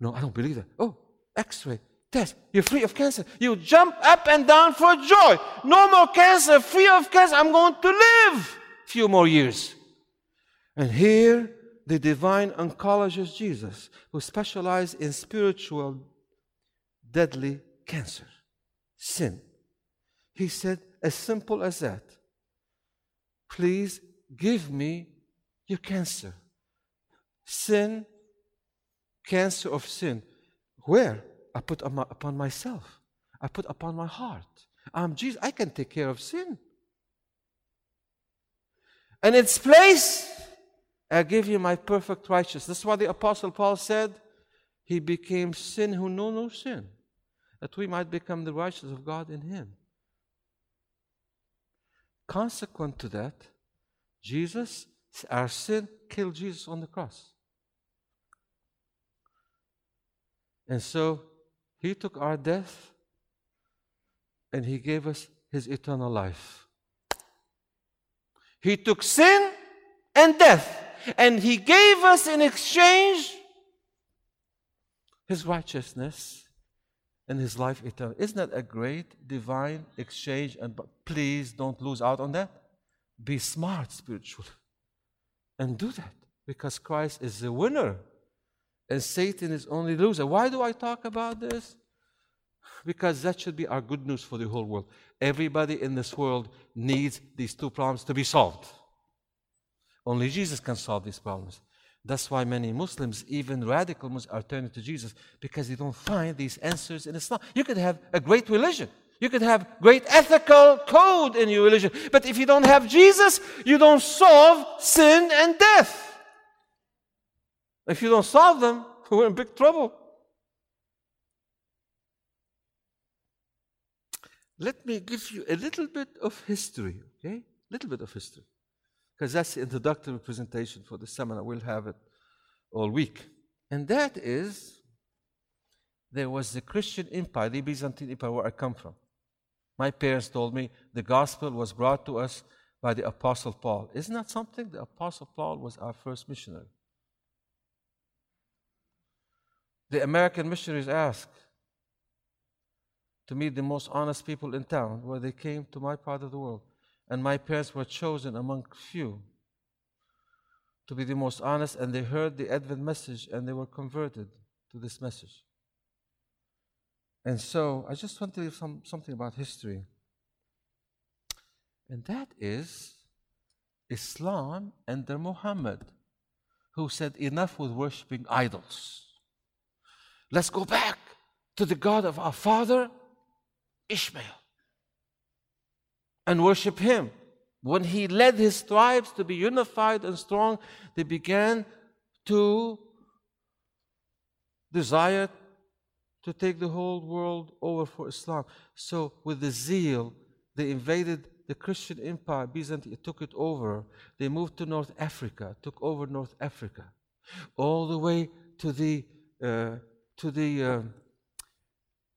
No, I don't believe that. Oh, x ray, test, you're free of cancer. You jump up and down for joy. No more cancer, free of cancer. I'm going to live a few more years. And here, the divine oncologist Jesus, who specialized in spiritual deadly cancer, sin. He said, as simple as that. Please give me your cancer. Sin, cancer of sin. Where? I put upon myself. I put upon my heart. I'm Jesus. I can take care of sin. And its place, I give you my perfect righteousness. That's why the Apostle Paul said, He became sin who knew no sin, that we might become the righteousness of God in Him. Consequent to that, Jesus, our sin, killed Jesus on the cross. And so he took our death and he gave us his eternal life. He took sin and death and he gave us in exchange his righteousness and his life eternal. Isn't that a great divine exchange? And please don't lose out on that. Be smart spiritually and do that because Christ is the winner and Satan is only loser. Why do I talk about this? Because that should be our good news for the whole world. Everybody in this world needs these two problems to be solved. Only Jesus can solve these problems. That's why many Muslims, even radical Muslims, are turning to Jesus because they don't find these answers in Islam. You could have a great religion. You could have great ethical code in your religion. But if you don't have Jesus, you don't solve sin and death. If you don't solve them, we're in big trouble. Let me give you a little bit of history, okay? A little bit of history. Because that's the introductory presentation for the seminar. We'll have it all week. And that is there was the Christian Empire, the Byzantine Empire, where I come from. My parents told me the gospel was brought to us by the Apostle Paul. Isn't that something? The Apostle Paul was our first missionary. The American missionaries asked to meet the most honest people in town where they came to my part of the world. And my parents were chosen among few to be the most honest, and they heard the Advent message and they were converted to this message. And so I just want to tell you some, something about history. And that is Islam under Muhammad, who said, Enough with worshipping idols. Let's go back to the God of our father, Ishmael, and worship him. When he led his tribes to be unified and strong, they began to desire to take the whole world over for Islam. So, with the zeal, they invaded the Christian empire, Byzantium took it over. They moved to North Africa, took over North Africa, all the way to the uh, to the uh,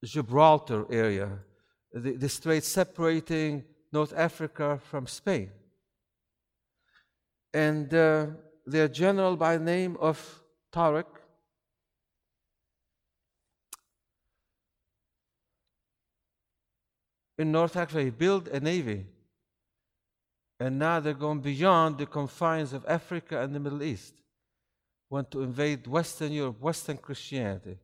Gibraltar area, the, the strait separating North Africa from Spain. And uh, their general by name of Tariq in North Africa, he built a navy. And now they're going beyond the confines of Africa and the Middle East. Want to invade Western Europe, Western Christianity.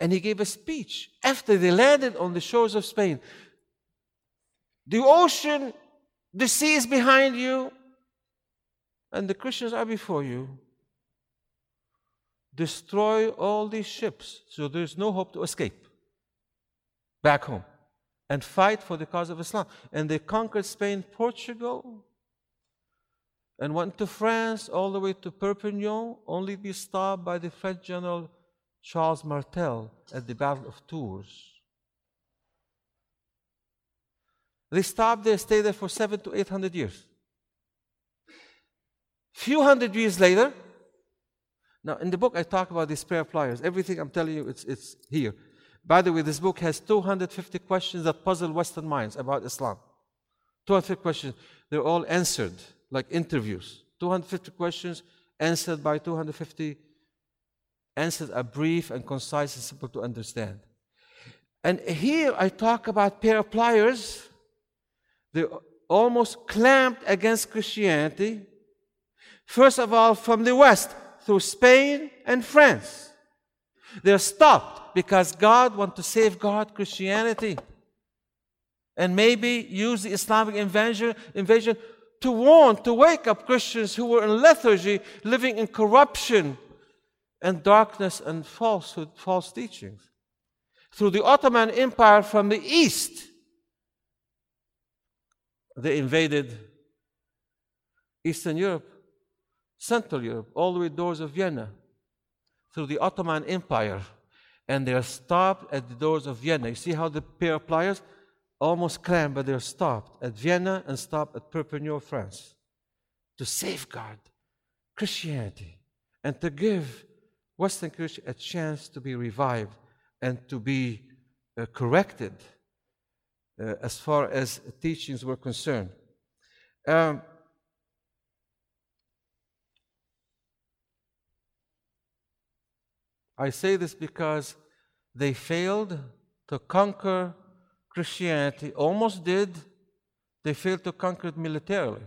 And he gave a speech after they landed on the shores of Spain. The ocean, the sea is behind you, and the Christians are before you. Destroy all these ships so there's no hope to escape back home and fight for the cause of Islam. And they conquered Spain, Portugal, and went to France all the way to Perpignan, only to be stopped by the French general Charles Martel at the Battle of Tours. They stopped there, stayed there for seven to eight hundred years. Few hundred years later, now in the book I talk about these prayer flyers. Everything I'm telling you, it's, it's here. By the way, this book has 250 questions that puzzle Western minds about Islam. 250 questions. They're all answered, like interviews. 250 questions answered by 250 answers are brief and concise and simple to understand. And here I talk about pair of pliers. They almost clamped against Christianity. First of all, from the West, through Spain and France. They're stopped because God wants to safeguard Christianity and maybe use the Islamic invasion, invasion to warn, to wake up Christians who were in lethargy, living in corruption and darkness and falsehood, false teachings. Through the Ottoman Empire from the east, they invaded Eastern Europe, Central Europe, all the way doors of Vienna, through the Ottoman Empire. And they are stopped at the doors of Vienna. You see how the pair of pliers almost crammed, but they're stopped at Vienna and stopped at Perpignan, France, to safeguard Christianity and to give Western Christian a chance to be revived and to be uh, corrected uh, as far as teachings were concerned. Um, I say this because they failed to conquer Christianity, almost did. They failed to conquer it militarily.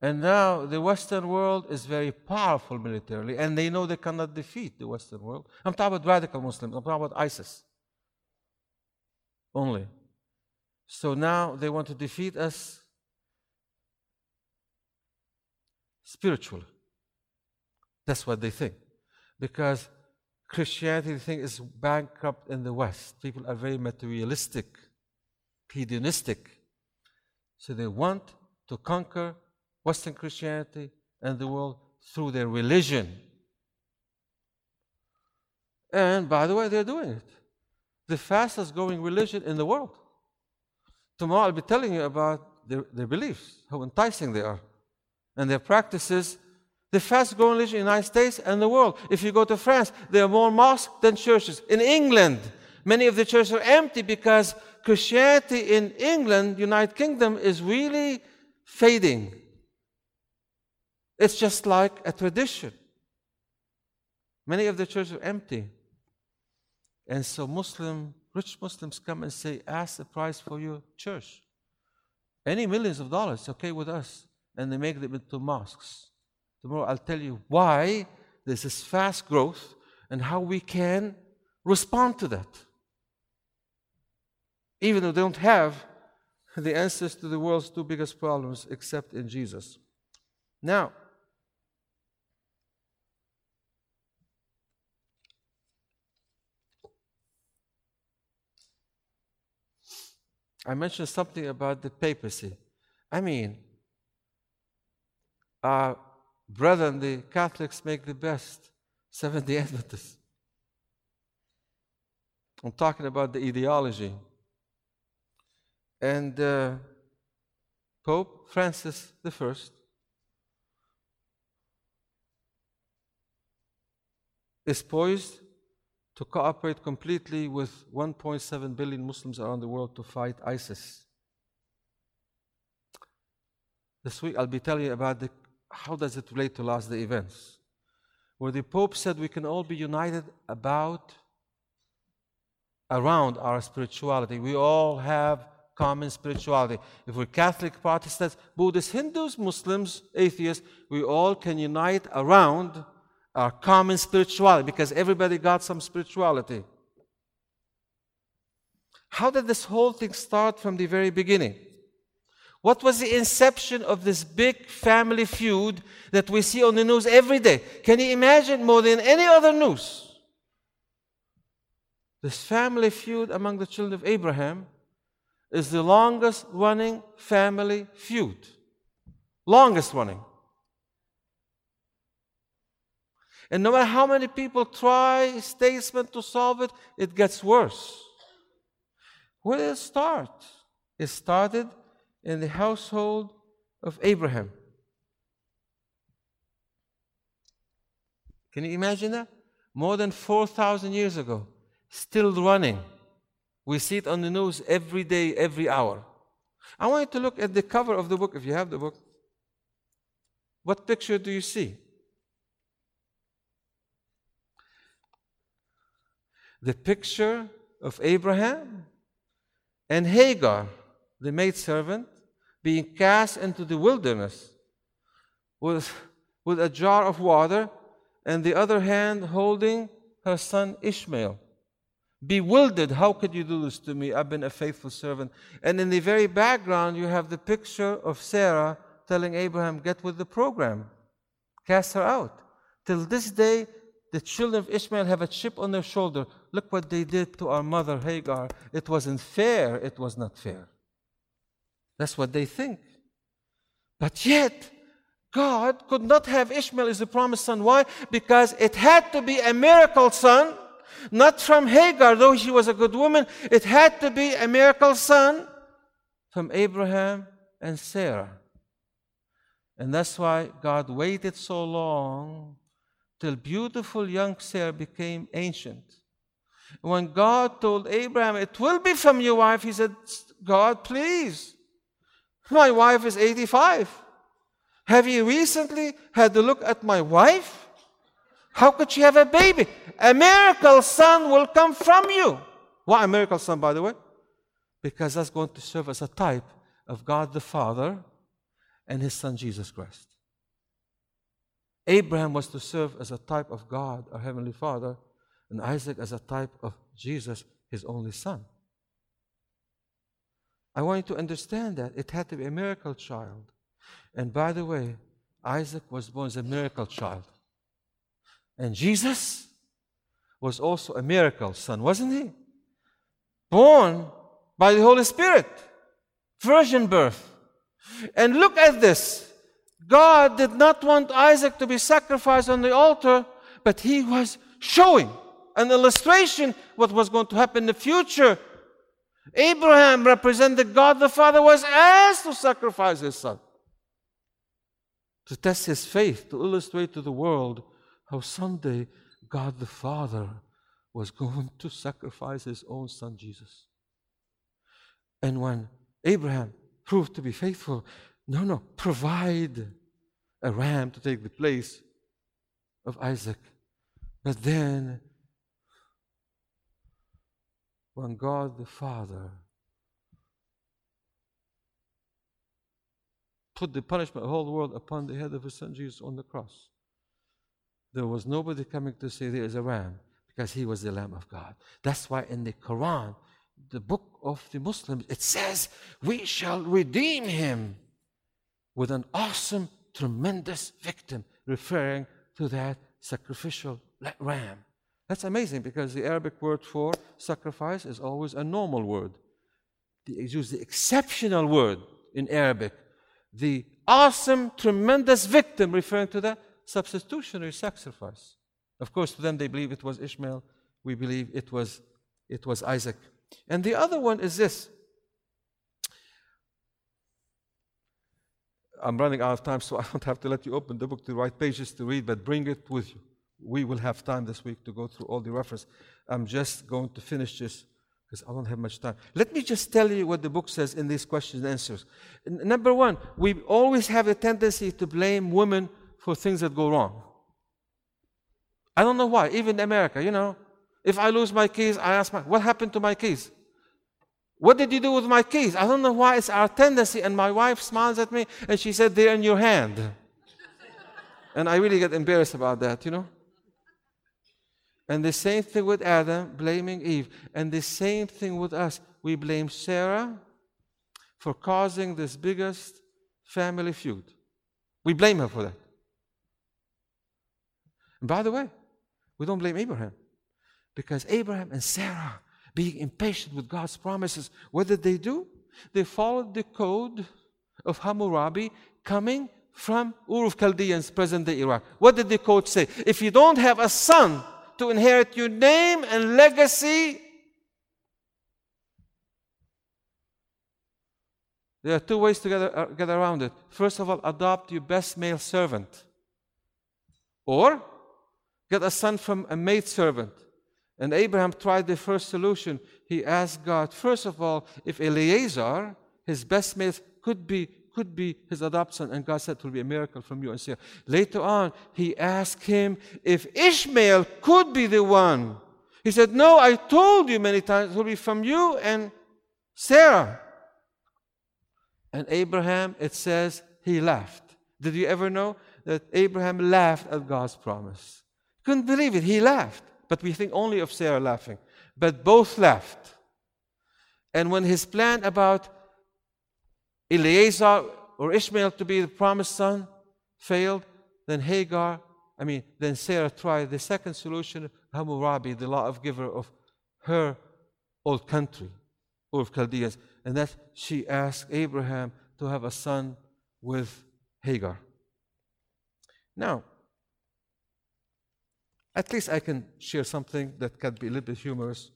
And now the Western world is very powerful militarily, and they know they cannot defeat the Western world. I'm talking about radical Muslims, I'm talking about ISIS only. So now they want to defeat us spiritually. That's what they think. Because Christianity, think, is bankrupt in the West. People are very materialistic, hedonistic. So they want to conquer Western Christianity and the world through their religion. And by the way, they're doing it. The fastest growing religion in the world. Tomorrow I'll be telling you about their, their beliefs, how enticing they are, and their practices. The fastest growing religion in the United States and the world. If you go to France, there are more mosques than churches. In England, many of the churches are empty because Christianity in England, United Kingdom, is really fading. It's just like a tradition. Many of the churches are empty. And so Muslim, rich Muslims come and say, ask the price for your church. Any millions of dollars, okay with us. And they make them into mosques. Tomorrow I'll tell you why there's this fast growth and how we can respond to that. Even though they don't have the answers to the world's two biggest problems except in Jesus. Now, I mentioned something about the papacy. I mean, our brethren, the Catholics, make the best Seventh day Adventists. I'm talking about the ideology. And uh, Pope Francis I is poised to cooperate completely with 1.7 billion Muslims around the world to fight ISIS. This week I'll be telling you about the, how does it relate to last day events, where the Pope said we can all be united about around our spirituality. We all have common spirituality. If we're Catholic, Protestants, Buddhists, Hindus, Muslims, atheists, we all can unite around our common spirituality because everybody got some spirituality. How did this whole thing start from the very beginning? What was the inception of this big family feud that we see on the news every day? Can you imagine more than any other news? This family feud among the children of Abraham is the longest running family feud. Longest running. And no matter how many people try, statesmen, to solve it, it gets worse. Where did it start? It started in the household of Abraham. Can you imagine that? More than 4,000 years ago, still running. We see it on the news every day, every hour. I want you to look at the cover of the book, if you have the book. What picture do you see? the picture of Abraham and Hagar, the maidservant, being cast into the wilderness with, with a jar of water and the other hand holding her son Ishmael. Bewildered, how could you do this to me? I've been a faithful servant. And in the very background, you have the picture of Sarah telling Abraham, Get with the program, cast her out. Till this day, the children of Ishmael have a chip on their shoulder. Look what they did to our mother Hagar. It wasn't fair, it was not fair. That's what they think. But yet, God could not have Ishmael as the promised son. Why? Because it had to be a miracle son, not from Hagar, though she was a good woman. It had to be a miracle son from Abraham and Sarah. And that's why God waited so long till beautiful young Sarah became ancient. When God told Abraham, It will be from your wife, he said, God, please. My wife is 85. Have you recently had a look at my wife? How could she have a baby? A miracle son will come from you. Why a miracle son, by the way? Because that's going to serve as a type of God the Father and his son Jesus Christ. Abraham was to serve as a type of God, our Heavenly Father, and Isaac as a type of Jesus, his only son. I want you to understand that. It had to be a miracle child. And by the way, Isaac was born as a miracle child. And Jesus was also a miracle son, wasn't he? Born by the Holy Spirit, virgin birth. And look at this. God did not want Isaac to be sacrificed on the altar, but he was showing an illustration what was going to happen in the future. Abraham represented God the Father was asked to sacrifice his son to test his faith, to illustrate to the world how someday God the Father was going to sacrifice his own son Jesus. And when Abraham proved to be faithful, no, no, provide a ram to take the place of Isaac. But then, when God the Father put the punishment of the whole world upon the head of his son Jesus on the cross. There was nobody coming to say there is a ram because he was the Lamb of God. That's why in the Quran, the book of the Muslims, it says, We shall redeem him with an awesome, tremendous victim, referring to that sacrificial ram. That's amazing because the Arabic word for sacrifice is always a normal word. They use the exceptional word in Arabic the awesome, tremendous victim, referring to the substitutionary sacrifice. Of course, to them they believe it was Ishmael. We believe it was, it was Isaac. And the other one is this. I'm running out of time, so I don't have to let you open the book to right pages to read, but bring it with you. We will have time this week to go through all the reference. I'm just going to finish this because I don't have much time. Let me just tell you what the book says in these questions and answers. Number one, we always have a tendency to blame women for things that go wrong. I don't know why, even in America, you know. If I lose my keys, I ask my, what happened to my keys? What did you do with my keys? I don't know why it's our tendency. And my wife smiles at me and she said, they're in your hand. and I really get embarrassed about that, you know. And the same thing with Adam, blaming Eve. And the same thing with us. We blame Sarah for causing this biggest family feud. We blame her for that. And by the way, we don't blame Abraham. Because Abraham and Sarah, being impatient with God's promises, what did they do? They followed the code of Hammurabi coming from Ur of Chaldeans, present day Iraq. What did the code say? If you don't have a son to inherit your name and legacy. There are two ways to get, uh, get around it. First of all, adopt your best male servant. Or get a son from a maid servant. And Abraham tried the first solution. He asked God, first of all, if Eliezer, his best male, could be could be his adoption, and God said it will be a miracle from you and Sarah. Later on, he asked him if Ishmael could be the one. He said, No, I told you many times it will be from you and Sarah. And Abraham, it says, he laughed. Did you ever know that Abraham laughed at God's promise? Couldn't believe it. He laughed. but we think only of Sarah laughing. But both laughed. And when his plan about Eliezer or Ishmael to be the promised son failed, then Hagar, I mean, then Sarah tried the second solution, Hammurabi, the law of giver of her old country, Ur of Chaldeans, and that she asked Abraham to have a son with Hagar. Now, at least I can share something that can be a little bit humorous.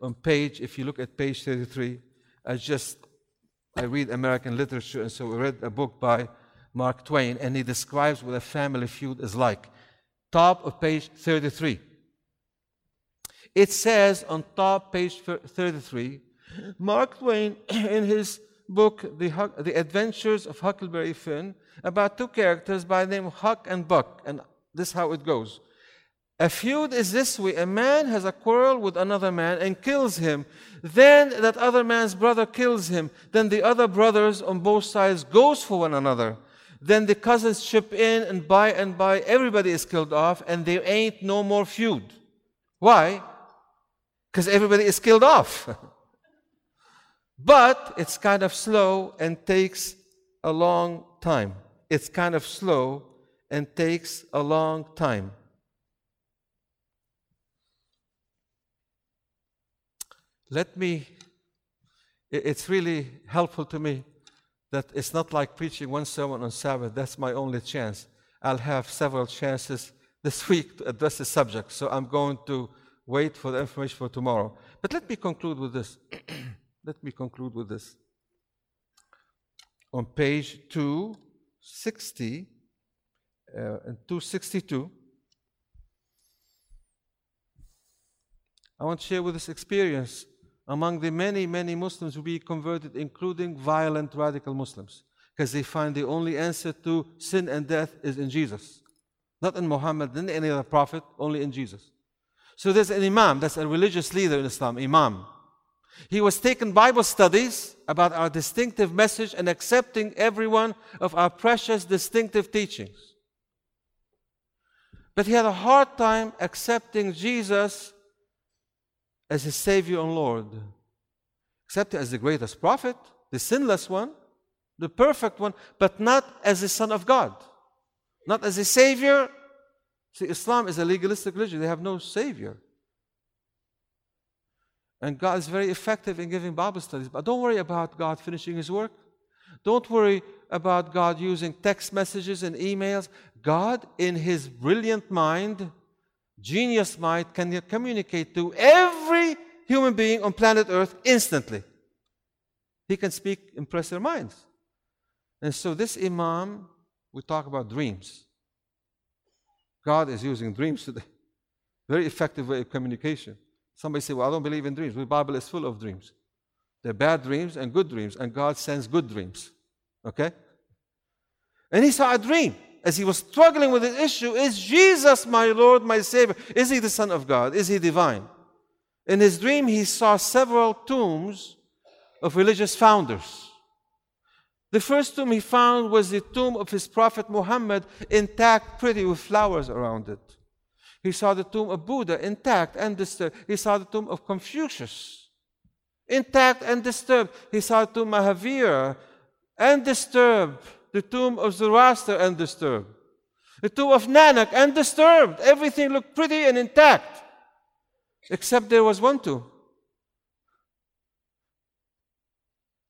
On page, if you look at page 33, I just I read American literature, and so I read a book by Mark Twain, and he describes what a family feud is like. Top of page 33. It says on top page 33, Mark Twain, in his book, The, the Adventures of Huckleberry Finn, about two characters by the name of Huck and Buck, and this is how it goes. A feud is this way a man has a quarrel with another man and kills him. Then that other man's brother kills him. Then the other brothers on both sides goes for one another. Then the cousins chip in and by and by everybody is killed off and there ain't no more feud. Why? Because everybody is killed off. but it's kind of slow and takes a long time. It's kind of slow and takes a long time. Let me, it's really helpful to me that it's not like preaching one sermon on Sabbath. That's my only chance. I'll have several chances this week to address the subject, so I'm going to wait for the information for tomorrow. But let me conclude with this. let me conclude with this. On page 260 uh, and 262, I want to share with this experience among the many, many Muslims who be converted, including violent radical Muslims, because they find the only answer to sin and death is in Jesus. Not in Muhammad, not in any other prophet, only in Jesus. So there's an imam, that's a religious leader in Islam, imam. He was taking Bible studies about our distinctive message and accepting every one of our precious distinctive teachings. But he had a hard time accepting Jesus as his Savior and Lord, except as the greatest prophet, the sinless one, the perfect one, but not as the Son of God, not as a Savior. See, Islam is a legalistic religion, they have no Savior. And God is very effective in giving Bible studies. But don't worry about God finishing His work. Don't worry about God using text messages and emails. God, in His brilliant mind, genius mind can communicate to every human being on planet Earth instantly. He can speak, impress their minds. And so, this Imam, we talk about dreams. God is using dreams today. Very effective way of communication. Somebody say, Well, I don't believe in dreams. The Bible is full of dreams. There are bad dreams and good dreams, and God sends good dreams. Okay? And he saw a dream as he was struggling with the issue is Jesus my Lord, my Savior? Is he the Son of God? Is he divine? In his dream, he saw several tombs of religious founders. The first tomb he found was the tomb of his prophet Muhammad, intact, pretty, with flowers around it. He saw the tomb of Buddha, intact and disturbed. He saw the tomb of Confucius, intact and disturbed. He saw the tomb of Mahavira, and disturbed the tomb of Zoroaster undisturbed, the tomb of Nanak undisturbed. Everything looked pretty and intact, except there was one tomb.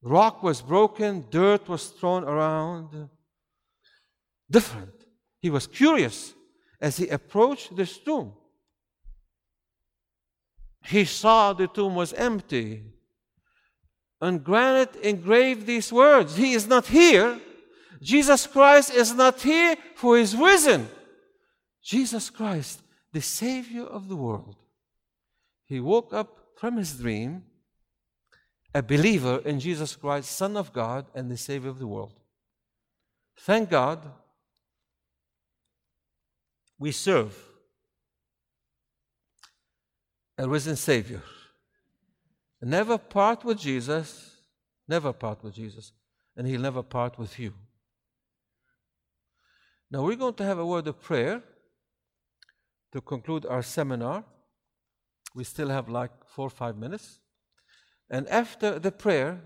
Rock was broken, dirt was thrown around. Different. He was curious as he approached this tomb. He saw the tomb was empty. On granite engraved these words He is not here. Jesus Christ is not here, for He is risen. Jesus Christ, the Savior of the world. He woke up from his dream a believer in Jesus Christ, Son of God and the Savior of the world. Thank God we serve a risen Savior. Never part with Jesus, never part with Jesus, and He'll never part with you. Now we're going to have a word of prayer to conclude our seminar. We still have like four or five minutes. And after the prayer,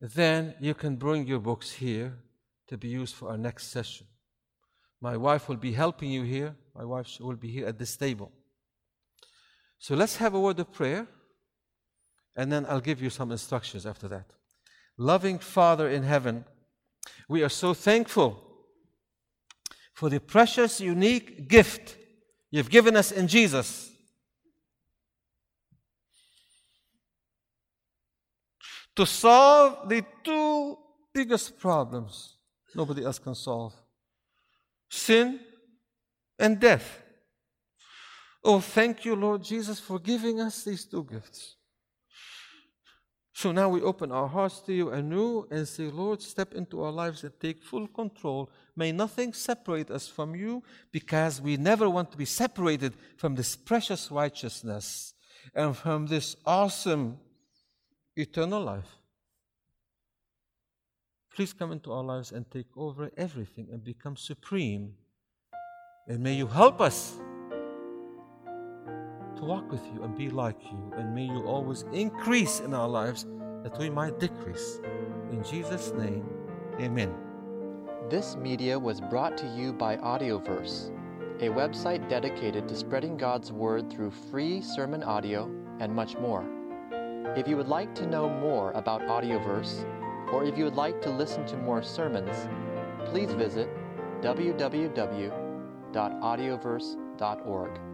then you can bring your books here to be used for our next session. My wife will be helping you here. My wife will be here at this table. So let's have a word of prayer, and then I'll give you some instructions after that. Loving Father in heaven, we are so thankful for the precious, unique gift you've given us in Jesus. To solve the two biggest problems nobody else can solve sin and death. Oh, thank you, Lord Jesus, for giving us these two gifts. So now we open our hearts to you anew and say, Lord, step into our lives and take full control. May nothing separate us from you because we never want to be separated from this precious righteousness and from this awesome eternal life. Please come into our lives and take over everything and become supreme. And may you help us walk with you and be like you. And may you always increase in our lives that we might decrease. In Jesus' name, amen. This media was brought to you by Audioverse, a website dedicated to spreading God's Word through free sermon audio and much more. If you would like to know more about Audioverse, or if you would like to listen to more sermons, please visit www.audioverse.org.